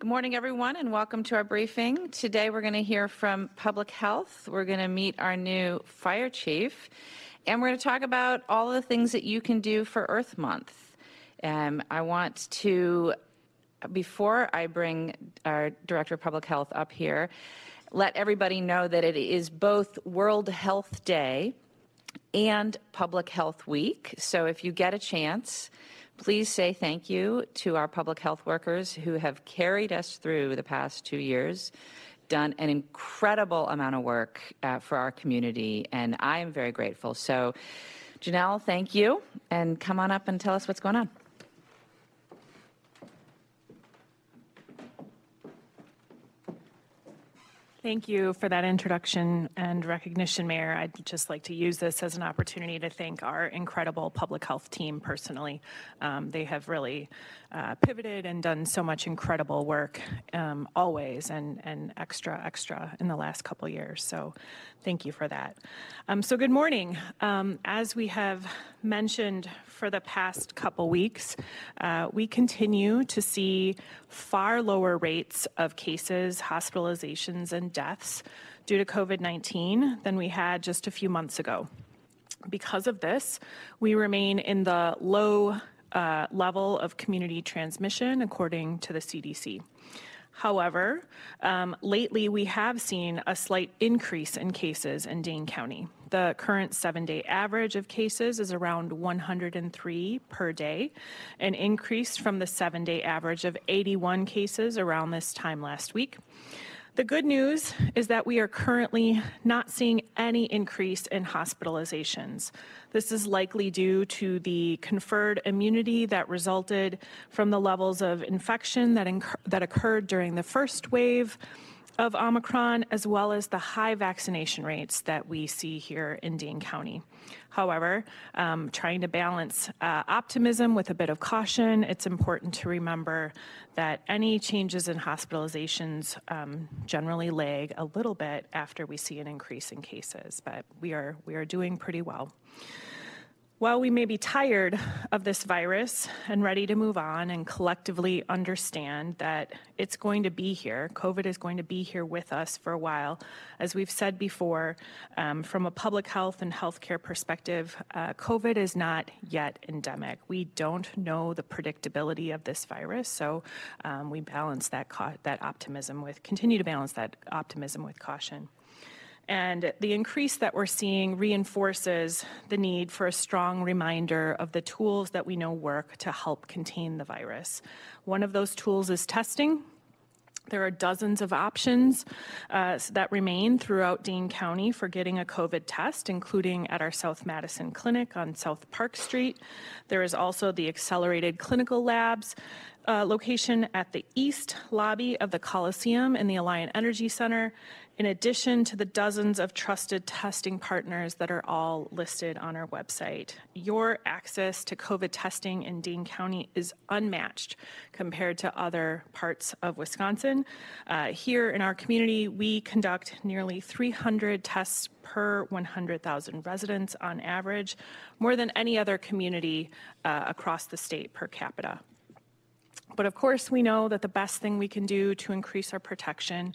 Good morning, everyone, and welcome to our briefing. Today we're going to hear from Public Health. We're going to meet our new fire chief, and we're going to talk about all the things that you can do for Earth Month. Um, I want to, before I bring our Director of Public Health up here, let everybody know that it is both World Health Day and Public Health Week. So if you get a chance, please say thank you to our public health workers who have carried us through the past two years, done an incredible amount of work uh, for our community, and I am very grateful. So, Janel, thank you, and come on up and tell us what's going on. Thank you for that introduction and recognition, Mayor. I'd just like to use this as an opportunity to thank our incredible public health team personally. Um, they have really uh, pivoted and done so much incredible work um, always and, and extra, extra in the last couple years. So thank you for that. Um, so good morning. Um, as we have mentioned for the past couple weeks, uh, we continue to see far lower rates of cases, hospitalizations, and deaths due to COVID 19 than we had just a few months ago. Because of this, we remain in the low uh, level of community transmission, according to the CDC. However, um, lately we have seen a slight increase in cases in Dane County. The current seven day average of cases is around 103 per day, an increase from the seven day average of 81 cases around this time last week. The good news is that we are currently not seeing any increase in hospitalizations. This is likely due to the conferred immunity that resulted from the levels of infection that, that occurred during the first wave of Omicron, as well as the high vaccination rates that we see here in Dane County. However, um, trying to balance uh, optimism with a bit of caution, it's important to remember that any changes in hospitalizations um, generally lag a little bit after we see an increase in cases, but we are, we are doing pretty well. While we may be tired of this virus and ready to move on and collectively understand that it's going to be here, COVID is going to be here with us for a while, as we've said before, um, from a public health and healthcare perspective, uh, COVID is not yet endemic. We don't know the predictability of this virus, so um, we balance that, that optimism with, continue to balance that optimism with caution. And the increase that we're seeing reinforces the need for a strong reminder of the tools that we know work to help contain the virus. One of those tools is testing. There are dozens of options uh, that remain throughout Dane County for getting a COVID test, including at our South Madison Clinic on South Park Street. There is also the accelerated clinical labs uh, location at the east lobby of the Coliseum in the Alliant Energy Center, in addition to the dozens of trusted testing partners that are all listed on our website. Your access to COVID testing in Dane County is unmatched compared to other parts of Wisconsin. Uh, here in our community, we conduct nearly 300 tests per 100,000 residents on average, more than any other community uh, across the state per capita. But of course, we know that the best thing we can do to increase our protection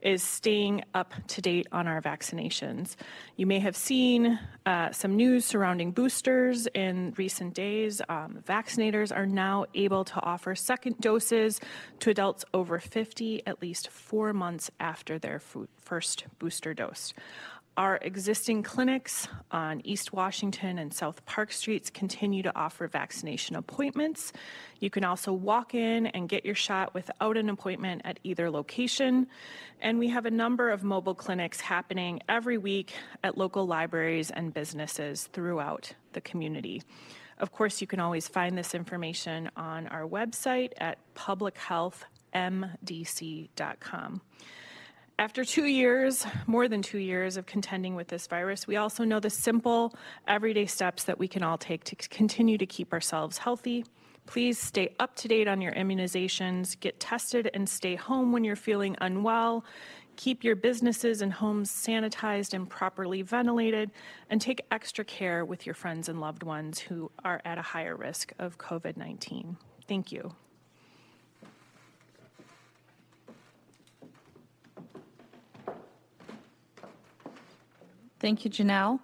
is staying up to date on our vaccinations. You may have seen uh, some news surrounding boosters in recent days. Um, vaccinators are now able to offer second doses to adults over 50 at least four months after their first booster dose. Our existing clinics on East Washington and South Park Streets continue to offer vaccination appointments. You can also walk in and get your shot without an appointment at either location. And we have a number of mobile clinics happening every week at local libraries and businesses throughout the community. Of course, you can always find this information on our website at publichealthmdc.com. After two years, more than two years of contending with this virus, we also know the simple, everyday steps that we can all take to continue to keep ourselves healthy. Please stay up to date on your immunizations, get tested, and stay home when you're feeling unwell. Keep your businesses and homes sanitized and properly ventilated, and take extra care with your friends and loved ones who are at a higher risk of COVID 19. Thank you. Thank you, Janel.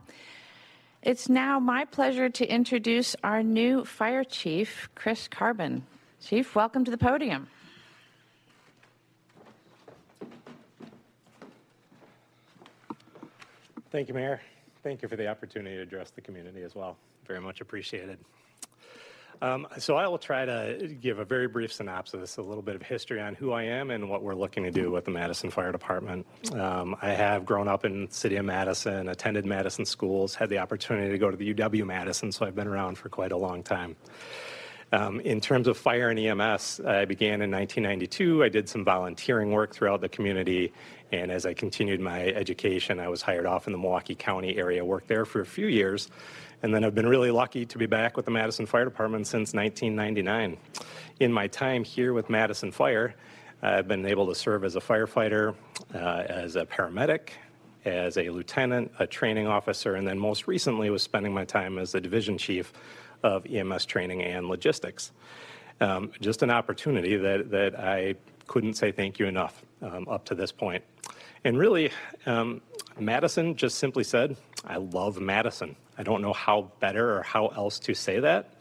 It's now my pleasure to introduce our new fire chief, Chris Carbon. Chief, welcome to the podium. Thank you, Mayor. Thank you for the opportunity to address the community as well. Very much appreciated. Um, so I will try to give a very brief synopsis, a little bit of history on who I am and what we're looking to do with the Madison Fire Department. Um, I have grown up in the city of Madison, attended Madison schools, had the opportunity to go to the UW Madison, so I've been around for quite a long time. Um, in terms of fire and EMS, I began in 1992. I did some volunteering work throughout the community, and as I continued my education, I was hired off in the Milwaukee County area, worked there for a few years, and then I've been really lucky to be back with the Madison Fire Department since 1999. In my time here with Madison Fire, I've been able to serve as a firefighter, uh, as a paramedic, as a lieutenant, a training officer, and then most recently was spending my time as the division chief of EMS training and logistics. Um, just an opportunity that, that I couldn't say thank you enough um, up to this point. And really, um, Madison just simply said, I love Madison. I don't know how better or how else to say that,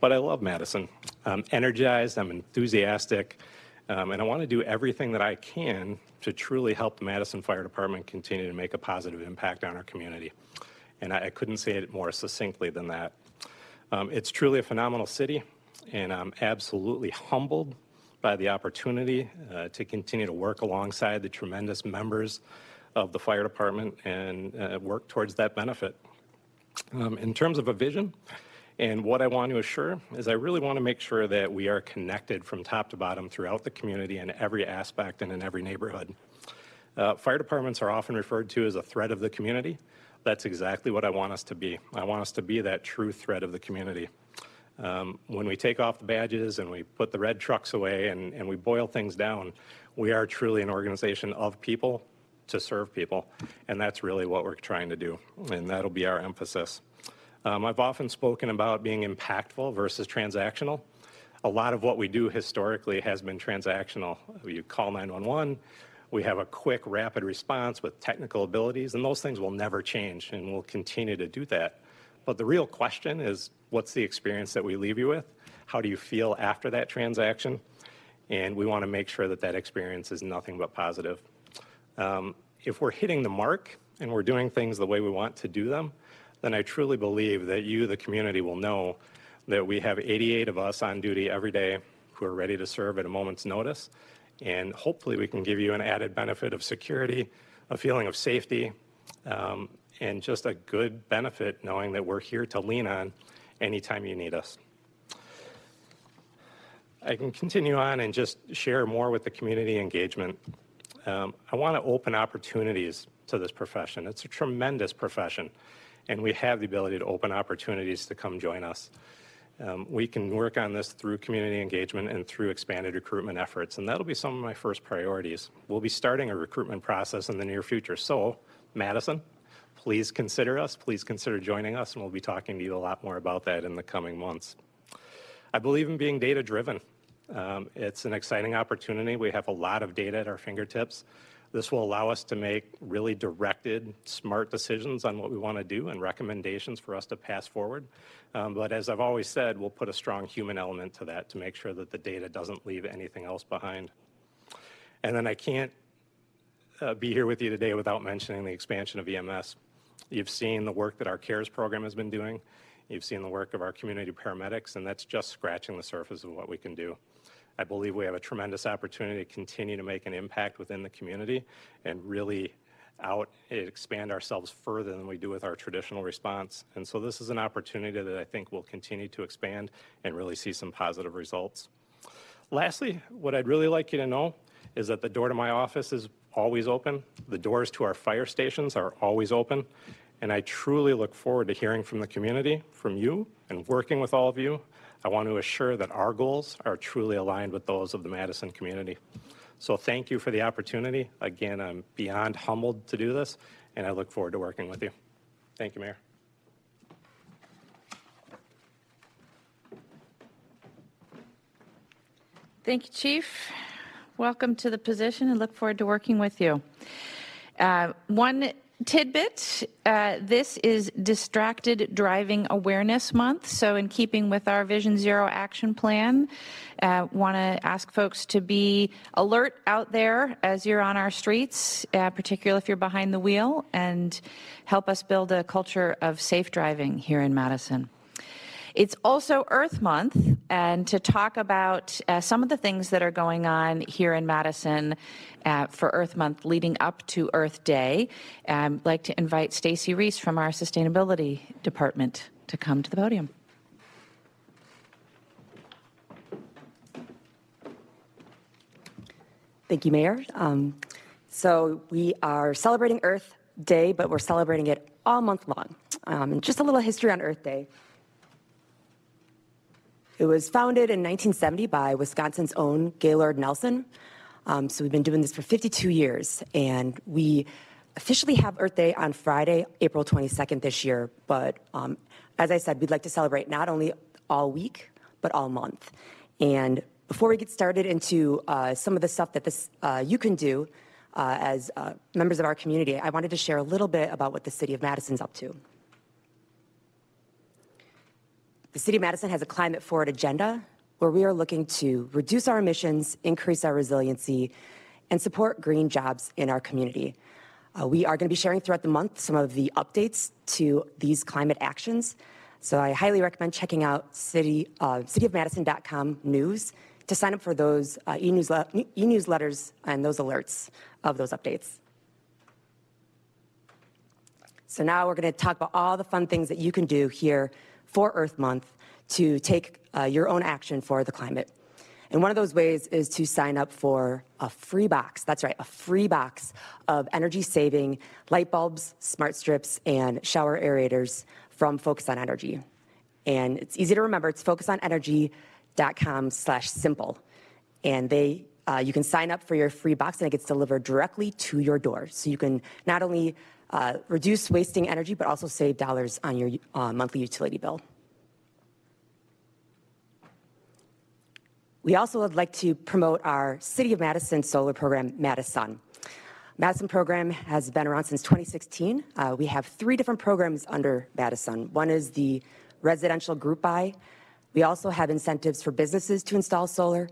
but I love Madison. I'm energized, I'm enthusiastic, um, and I want to do everything that I can to truly help the Madison Fire Department continue to make a positive impact on our community. And I, I couldn't say it more succinctly than that. Um, it's truly a phenomenal city, and I'm absolutely humbled by the opportunity uh, to continue to work alongside the tremendous members of the fire department and uh, work towards that benefit. Um, in terms of a vision, and what I want to assure is I really want to make sure that we are connected from top to bottom throughout the community in every aspect and in every neighborhood. Uh, fire departments are often referred to as a thread of the community. That's exactly what I want us to be. I want us to be that true thread of the community. Um, when we take off the badges and we put the red trucks away and, and we boil things down, we are truly an organization of people to serve people. And that's really what we're trying to do. And that'll be our emphasis. Um, I've often spoken about being impactful versus transactional. A lot of what we do historically has been transactional. You call 911, we have a quick, rapid response with technical abilities, and those things will never change, and we'll continue to do that. But the real question is what's the experience that we leave you with? How do you feel after that transaction? And we want to make sure that that experience is nothing but positive. Um, if we're hitting the mark and we're doing things the way we want to do them, then I truly believe that you, the community, will know that we have 88 of us on duty every day who are ready to serve at a moment's notice. And hopefully, we can give you an added benefit of security, a feeling of safety, um, and just a good benefit knowing that we're here to lean on anytime you need us. I can continue on and just share more with the community engagement. Um, I want to open opportunities to this profession. It's a tremendous profession, and we have the ability to open opportunities to come join us. Um, we can work on this through community engagement and through expanded recruitment efforts, and that'll be some of my first priorities. We'll be starting a recruitment process in the near future. So, Madison, please consider us. Please consider joining us, and we'll be talking to you a lot more about that in the coming months. I believe in being data driven. Um, it's an exciting opportunity. We have a lot of data at our fingertips. This will allow us to make really directed, smart decisions on what we want to do and recommendations for us to pass forward. Um, but as I've always said, we'll put a strong human element to that to make sure that the data doesn't leave anything else behind. And then I can't uh, be here with you today without mentioning the expansion of EMS. You've seen the work that our CARES program has been doing. You've seen the work of our community paramedics, and that's just scratching the surface of what we can do. I believe we have a tremendous opportunity to continue to make an impact within the community and really out expand ourselves further than we do with our traditional response. And so this is an opportunity that I think will continue to expand and really see some positive results. Lastly, what I'd really like you to know is that the door to my office is always open. The doors to our fire stations are always open. And I truly look forward to hearing from the community, from you, and working with all of you I want to assure that our goals are truly aligned with those of the Madison community. So thank you for the opportunity. Again, I'm beyond humbled to do this, and I look forward to working with you. Thank you, Mayor. Thank you, Chief. Welcome to the position and look forward to working with you. Uh, One tidbit uh, this is Distracted Driving Awareness Month. So, in keeping with our Vision Zero action plan, uh, want to ask folks to be alert out there as you're on our streets, uh, particularly if you're behind the wheel, and help us build a culture of safe driving here in Madison. It's also Earth Month, and to talk about uh, some of the things that are going on here in Madison uh, for Earth Month leading up to Earth Day, um, I'd like to invite Stacie Reese from our Sustainability Department to come to the podium. Thank you, Mayor. Um, so we are celebrating Earth Day, but we're celebrating it all month long. Um, just a little history on Earth Day. It was founded in 1970 by Wisconsin's own Gaylord Nelson. Um, so we've been doing this for 52 years, and we officially have Earth Day on Friday, April 22nd this year. But um, as I said, we'd like to celebrate not only all week, but all month. And before we get started into uh, some of the stuff that this, uh, you can do uh, as uh, members of our community, I wanted to share a little bit about what the City of Madison's up to. The City of Madison has a climate forward agenda where we are looking to reduce our emissions, increase our resiliency, and support green jobs in our community. Uh, we are going to be sharing throughout the month some of the updates to these climate actions. So I highly recommend checking out city, uh, cityofmadison.com news to sign up for those uh, e-newslet- e-newsletters and those alerts of those updates. So now we're going to talk about all the fun things that you can do here for Earth Month to take uh, your own action for the climate. And one of those ways is to sign up for a free box. That's right, a free box of energy saving light bulbs, smart strips, and shower aerators from Focus on Energy. And it's easy to remember, it's focusonenergy.com slash simple. And they uh, you can sign up for your free box and it gets delivered directly to your door. So you can not only uh, reduce wasting energy, but also save dollars on your uh, monthly utility bill. We also would like to promote our City of Madison solar program, MadiSUN. MadiSUN program has been around since 2016. Uh, we have three different programs under MadiSUN. One is the residential group buy. We also have incentives for businesses to install solar.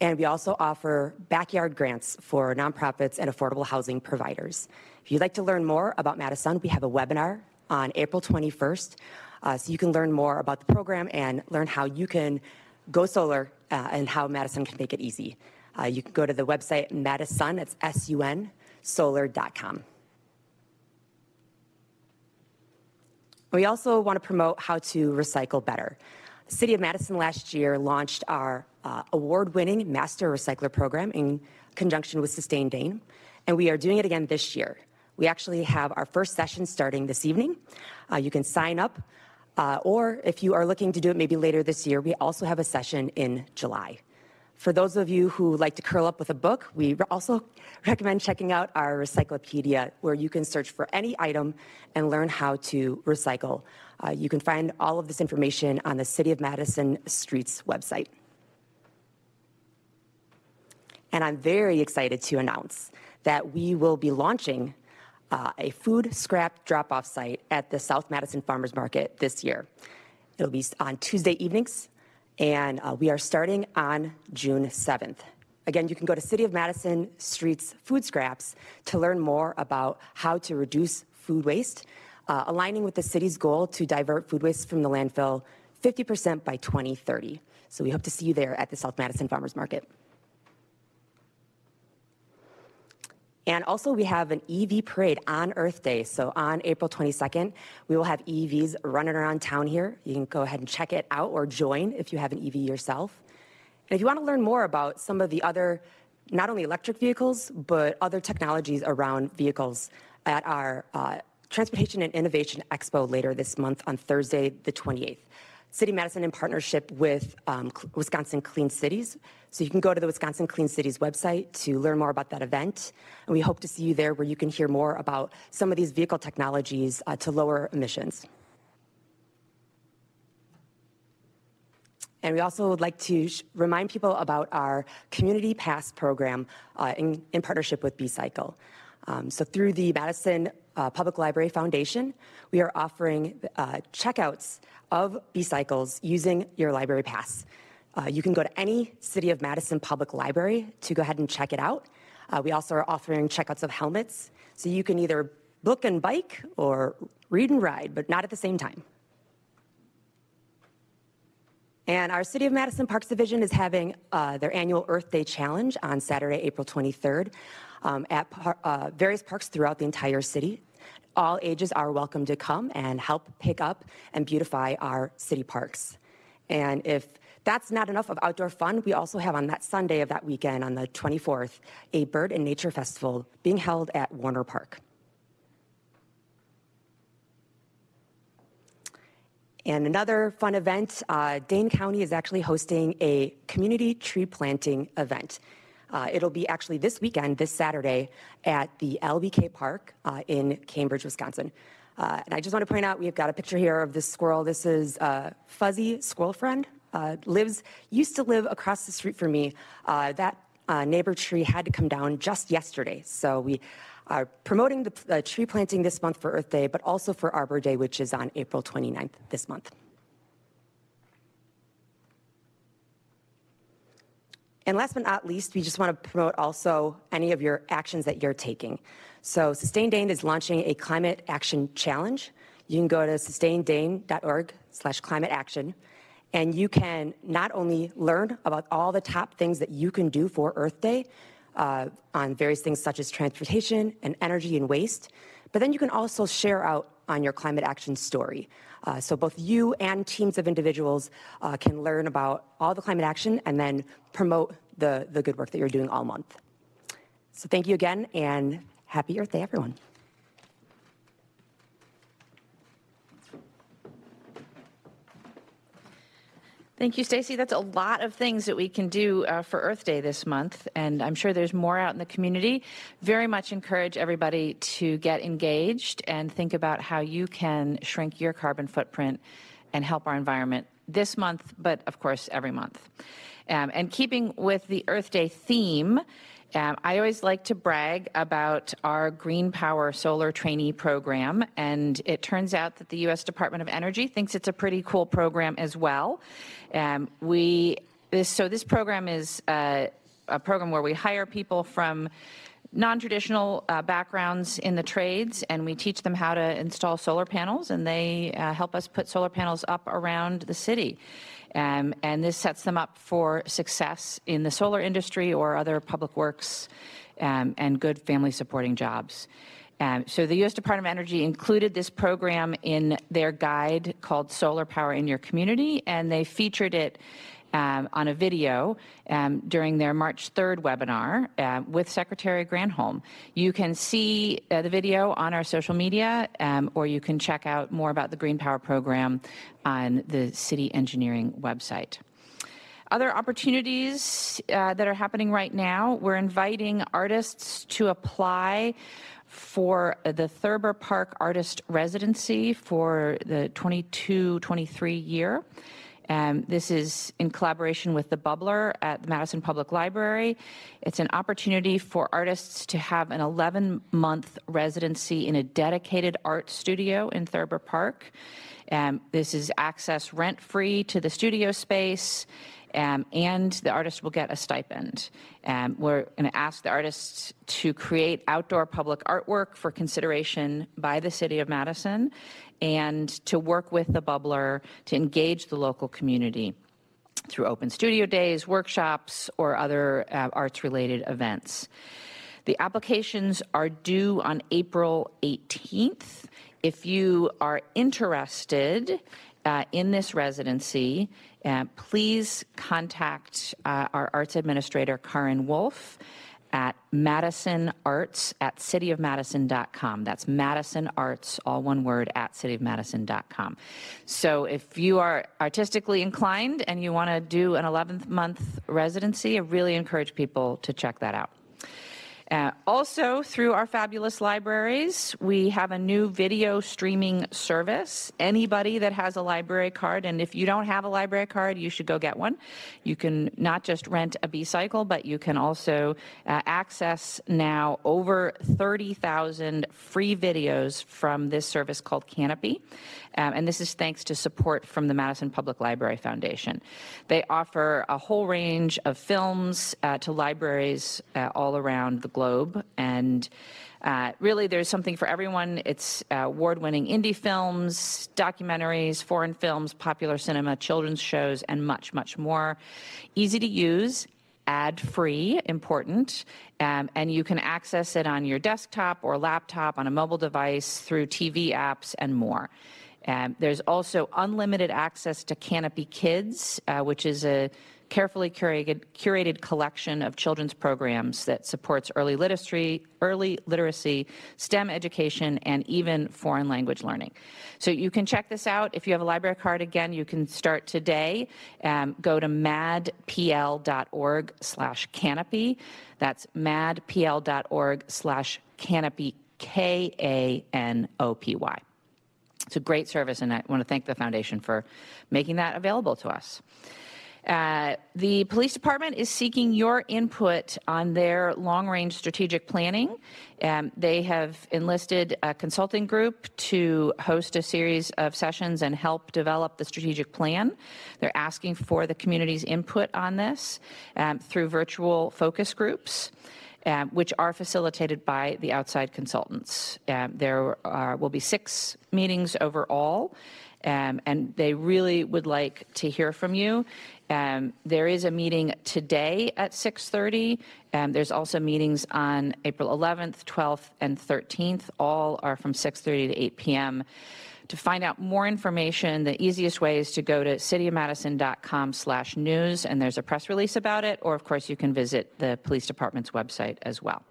And we also offer backyard grants for nonprofits and affordable housing providers. If you'd like to learn more about MadiSUN, we have a webinar on April 21st. Uh, so you can learn more about the program and learn how you can go solar uh, and how MadiSUN can make it easy. Uh, you can go to the website MadiSUN, it's S-U-N, solar.com. We also want to promote how to recycle better. City of Madison last year launched our uh, award-winning Master Recycler program in conjunction with Sustain Dane, and we are doing it again this year. We actually have our first session starting this evening. Uh, you can sign up, uh, or if you are looking to do it maybe later this year, we also have a session in July. For those of you who like to curl up with a book, we also recommend checking out our Recyclopedia, where you can search for any item and learn how to recycle. Uh, you can find all of this information on the City of Madison Streets website. And I'm very excited to announce that we will be launching uh, a food scrap drop off site at the South Madison Farmers Market this year. It'll be on Tuesday evenings, and uh, we are starting on June 7th. Again, you can go to City of Madison Streets Food Scraps to learn more about how to reduce food waste, uh, aligning with the city's goal to divert food waste from the landfill 50% by 2030. So we hope to see you there at the South Madison Farmers Market. And also, we have an EV parade on Earth Day. So, on April 22nd, we will have EVs running around town here. You can go ahead and check it out or join if you have an EV yourself. And if you want to learn more about some of the other, not only electric vehicles, but other technologies around vehicles at our uh, Transportation and Innovation Expo later this month on Thursday, the 28th. City Madison in partnership with um, Wisconsin Clean Cities. So you can go to the Wisconsin Clean Cities website to learn more about that event. And we hope to see you there where you can hear more about some of these vehicle technologies uh, to lower emissions. And we also would like to remind people about our Community Pass program uh, in, in, partnership with B-Cycle. Um, so through the Madison uh, Public Library Foundation, we are offering uh, checkouts of B-Cycles using your library pass. Uh, you can go to any City of Madison public library to go ahead and check it out. Uh, we also are offering checkouts of helmets, so you can either book and bike or read and ride, but not at the same time. And our City of Madison Parks Division is having uh, their annual Earth Day Challenge on Saturday, April 23rd, um, at par- uh, various parks throughout the entire city. All ages are welcome to come and help pick up and beautify our city parks. And if that's not enough of outdoor fun, we also have on that Sunday of that weekend, on the 24th, a Bird and Nature Festival being held at Warner Park. And another fun event, uh, Dane County is actually hosting a community tree planting event. Uh, it'll be actually this weekend, this Saturday, at the LBK Park uh, in Cambridge, Wisconsin. Uh, and I just want to point out, we've got a picture here of this squirrel. This is uh, Fuzzy Squirrel Friend. Uh, lives, used to live across the street from me. Uh, that neighbor tree had to come down just yesterday. So we are promoting the tree planting this month for Earth Day, but also for Arbor Day, which is on April 29th this month. And last but not least, we just want to promote also any of your actions that you're taking. So Sustain Dane is launching a climate action challenge. You can go to sustaindane.org slash climate action, and you can not only learn about all the top things that you can do for Earth Day uh, on various things such as transportation and energy and waste, but then you can also share out on your climate action story. Uh, so both you and teams of individuals uh, can learn about all the climate action and then promote the, the good work that you're doing all month. So thank you again and happy Earth Day, everyone. Thank you, Stacie. That's a lot of things that we can do uh, for Earth Day this month, and I'm sure there's more out in the community. Very much encourage everybody to get engaged and think about how you can shrink your carbon footprint and help our environment this month, but of course every month. Um, and keeping with the Earth Day theme, um, I always like to brag about our Green Power Solar Trainee Program, and it turns out that the U.S. Department of Energy thinks it's a pretty cool program as well. Um, we this, so this program is uh, a program where we hire people from non-traditional uh, backgrounds in the trades and we teach them how to install solar panels and they uh, help us put solar panels up around the city um, and this sets them up for success in the solar industry or other public works um, and good family supporting jobs. Um, so the U.S. Department of Energy included this program in their guide called Solar Power in Your Community, and they featured it um, on a video um, during their March 3rd webinar uh, with Secretary Granholm. You can see uh, the video on our social media, um, or you can check out more about the Green Power Program on the City Engineering website. Other opportunities uh, that are happening right now, we're inviting artists to apply for the Thurber Park Artist Residency for the 22 23 year. Um, this is in collaboration with the Bubbler at the Madison Public Library. It's an opportunity for artists to have an 11 month residency in a dedicated art studio in Thurber Park. Um, this is access rent free to the studio space. Um, and the artist will get a stipend. Um, we're going to ask the artists to create outdoor public artwork for consideration by the City of Madison and to work with the bubbler to engage the local community through open studio days, workshops, or other uh, arts related events. The applications are due on April 18th. If you are interested uh, in this residency, uh, please contact uh, our arts administrator, Karin Wolf at Madison Arts at cityofmadison.com. That's Madison Arts, all one word, at cityofmadison.com. So if you are artistically inclined and you want to do an 11th month residency, I really encourage people to check that out. Uh, also, through our fabulous libraries, we have a new video streaming service. Anybody that has a library card, and if you don't have a library card, you should go get one. You can not just rent a B cycle, but you can also uh, access now over 30,000 free videos from this service called Kanopy. Um, and this is thanks to support from the Madison Public Library Foundation. They offer a whole range of films uh, to libraries uh, all around the globe. And uh, really, there's something for everyone. It's uh, award winning indie films, documentaries, foreign films, popular cinema, children's shows, and much, much more. Easy to use ad free, important, um, and you can access it on your desktop or laptop, on a mobile device, through TV apps, and more. Um, there's also unlimited access to Kanopy Kids, uh, which is a carefully curated, curated collection of children's programs that supports early literacy, early literacy, STEM education, and even foreign language learning. So you can check this out. If you have a library card, again, you can start today. Um, go to madpl.org slash kanopy. That's madpl.org slash kanopy, K-A-N-O-P-Y. It's a great service, and I want to thank the foundation for making that available to us. Uh, the police department is seeking your input on their long range strategic planning. Um, they have enlisted a consulting group to host a series of sessions and help develop the strategic plan. They're asking for the community's input on this um, through virtual focus groups. Um, which are facilitated by the outside consultants. Um, there are, will be six meetings overall, um, and they really would like to hear from you. Um, there is a meeting today at 6:30. Um, there's also meetings on April 11th, 12th, and 13th. All are from 6:30 to 8 p.m. To find out more information, the easiest way is to go to cityofmadison.com slash news, and there's a press release about it, or of course you can visit the police department's website as well.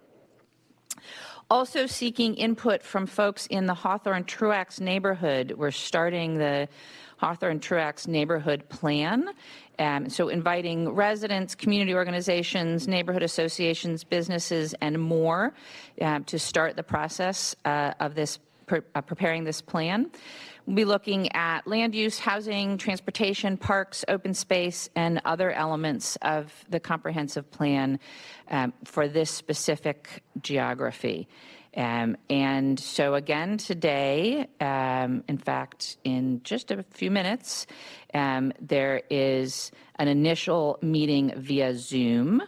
Also seeking input from folks in the Hawthorne Truax neighborhood. We're starting the Hawthorne Truax neighborhood plan. Um, so inviting residents, community organizations, neighborhood associations, businesses, and more uh, to start the process uh, of this pre- uh, preparing this plan. We'll be looking at land use, housing, transportation, parks, open space, and other elements of the comprehensive plan um, for this specific geography. Um, and so, again, today, um, in fact, in just a few minutes, um, there is an initial meeting via Zoom.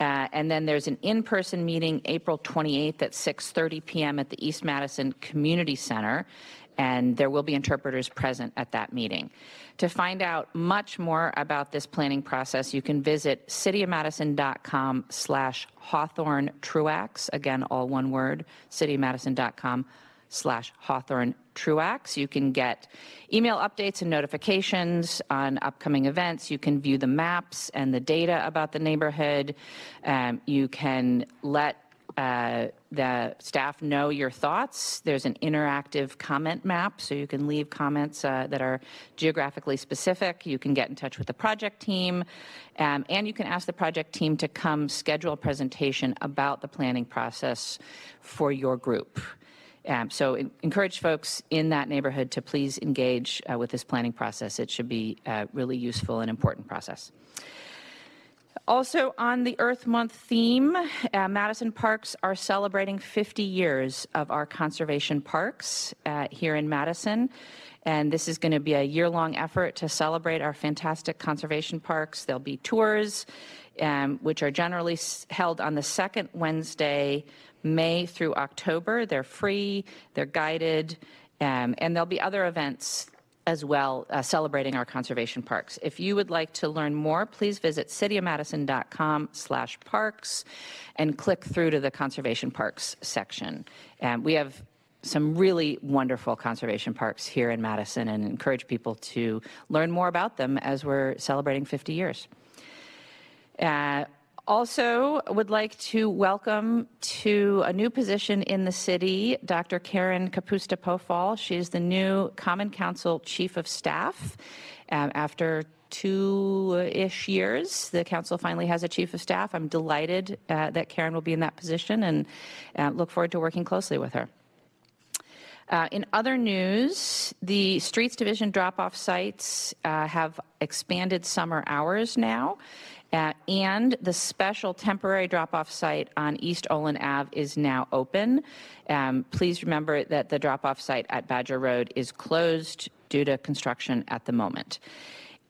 Uh, and then there's an in-person meeting April 28th at 6:30 p.m. at the East Madison Community Center, and there will be interpreters present at that meeting. To find out much more about this planning process, you can visit cityofmadison.com slash Hawthorne Truax, again, all one word, cityofmadison.com slash Hawthorne Truax. You can get email updates and notifications on upcoming events. You can view the maps and the data about the neighborhood. Um, you can let uh, the staff know your thoughts. There's an interactive comment map, so you can leave comments uh, that are geographically specific. You can get in touch with the project team, um, and you can ask the project team to come schedule a presentation about the planning process for your group. Um, so en- encourage folks in that neighborhood to please engage uh, with this planning process. It should be a really useful and important process. Also, on the Earth Month theme, uh, Madison Parks are celebrating 50 years of our conservation parks uh, here in Madison. And this is going to be a year long effort to celebrate our fantastic conservation parks. There'll be tours, um, which are generally held on the second Wednesday, May through October. They're free, they're guided, um, and there'll be other events as well uh, celebrating our conservation parks. If you would like to learn more, please visit cityofmadison.com slash parks and click through to the conservation parks section. Um, we have some really wonderful conservation parks here in Madison and encourage people to learn more about them as we're celebrating 50 years. Uh, Also, would like to welcome to a new position in the city, Dr. Karen Kapusta Pofahl. She is the new Common Council Chief of Staff. Um, after two-ish years, the council finally has a chief of staff. I'm delighted uh, that Karen will be in that position and uh, look forward to working closely with her. Uh, in other news, the Streets Division drop-off sites uh, have expanded summer hours now, uh, and the special temporary drop-off site on East Olin Ave is now open. Um, please remember that the drop-off site at Badger Road is closed due to construction at the moment.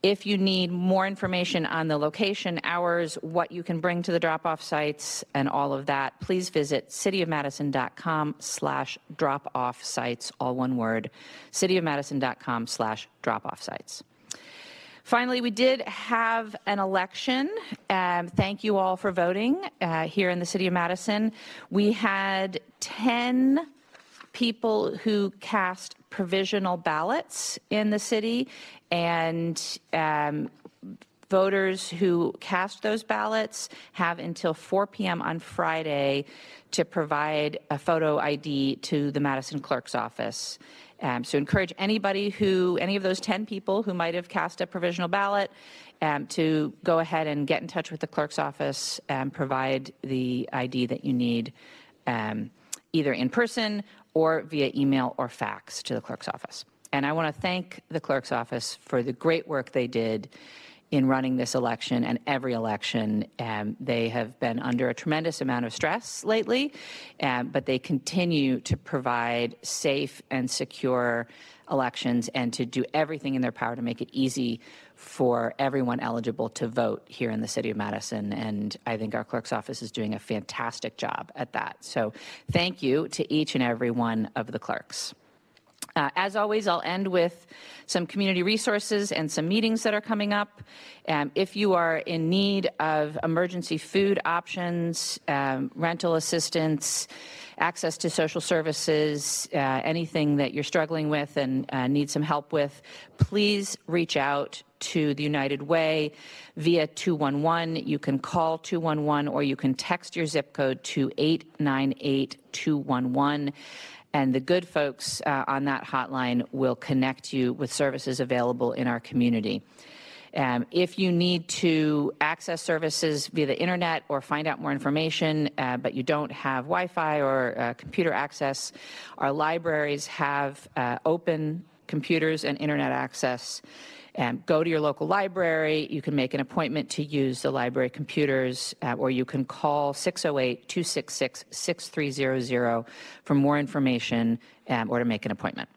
If you need more information on the location, hours, what you can bring to the drop-off sites, and all of that, please visit cityofmadison.com slash drop-off sites, all one word, cityofmadison.com slash drop-off sites. Finally, we did have an election. Um, thank you all for voting uh, here in the city of Madison. We had 10 people who cast provisional ballots in the city, and um, voters who cast those ballots have until 4 p.m. on Friday to provide a photo ID to the Madison Clerk's office. Um, so encourage anybody who, any of those 10 people who might have cast a provisional ballot um, to go ahead and get in touch with the clerk's office and provide the ID that you need um, either in person or via email or fax to the clerk's office. And I want to thank the clerk's office for the great work they did in running this election and every election. Um, they have been under a tremendous amount of stress lately, um, but they continue to provide safe and secure elections and to do everything in their power to make it easy for everyone eligible to vote here in the city of Madison. And I think our clerk's office is doing a fantastic job at that. So thank you to each and every one of the clerks. Uh, as always, I'll end with some community resources and some meetings that are coming up. Um, if you are in need of emergency food options, um, rental assistance, access to social services, uh, anything that you're struggling with and uh, need some help with, please reach out to the United Way via 211. You can call 211 or you can text your zip code to 898 211 and the good folks uh, on that hotline will connect you with services available in our community. Um, if you need to access services via the internet or find out more information, uh, but you don't have Wi Fi or uh, computer access, our libraries have uh, open computers and internet access. Um, go to your local library. You can make an appointment to use the library computers, uh, or you can call 608 266 6300 for more information um, or to make an appointment.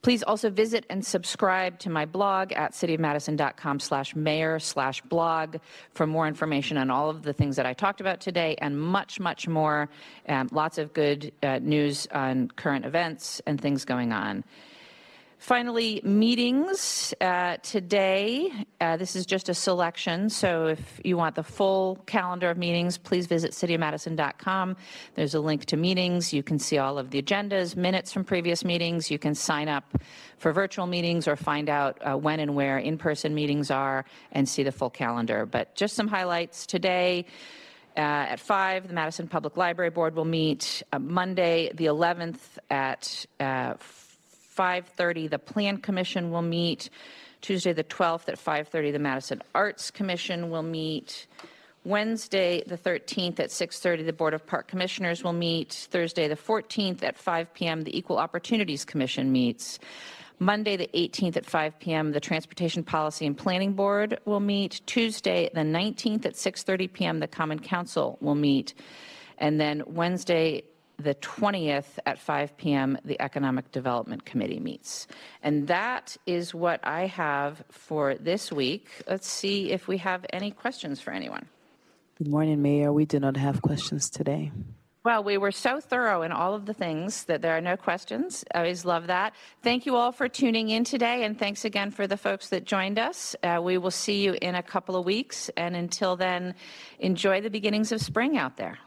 Please also visit and subscribe to my blog at cityofmadison.com slash mayor slash blog for more information on all of the things that I talked about today and much, much more. Um, lots of good uh, news on current events and things going on. Finally, meetings uh, today. Uh, this is just a selection, so if you want the full calendar of meetings, please visit cityofmadison.com. There's a link to meetings. You can see all of the agendas, minutes from previous meetings. You can sign up for virtual meetings or find out uh, when and where in-person meetings are and see the full calendar. But just some highlights today. Uh, at 5, the Madison Public Library Board will meet uh, Monday, the 11th at uh, 5:30, the Plan Commission will meet. Tuesday, the 12th at 5:30, the Madison Arts Commission will meet. Wednesday, the 13th at 6:30, the Board of Park Commissioners will meet. Thursday, the 14th at 5 p.m., the Equal Opportunities Commission meets. Monday, the 18th at 5 p.m., the Transportation Policy and Planning Board will meet. Tuesday, the 19th at 6:30 p.m., the Common Council will meet. And then Wednesday, the 20th at 5 p.m., the Economic Development Committee meets. And that is what I have for this week. Let's see if we have any questions for anyone. Good morning, Mayor. We do not have questions today. Well, we were so thorough in all of the things that there are no questions. I always love that. Thank you all for tuning in today, and thanks again for the folks that joined us. Uh, we will see you in a couple of weeks, and until then, enjoy the beginnings of spring out there.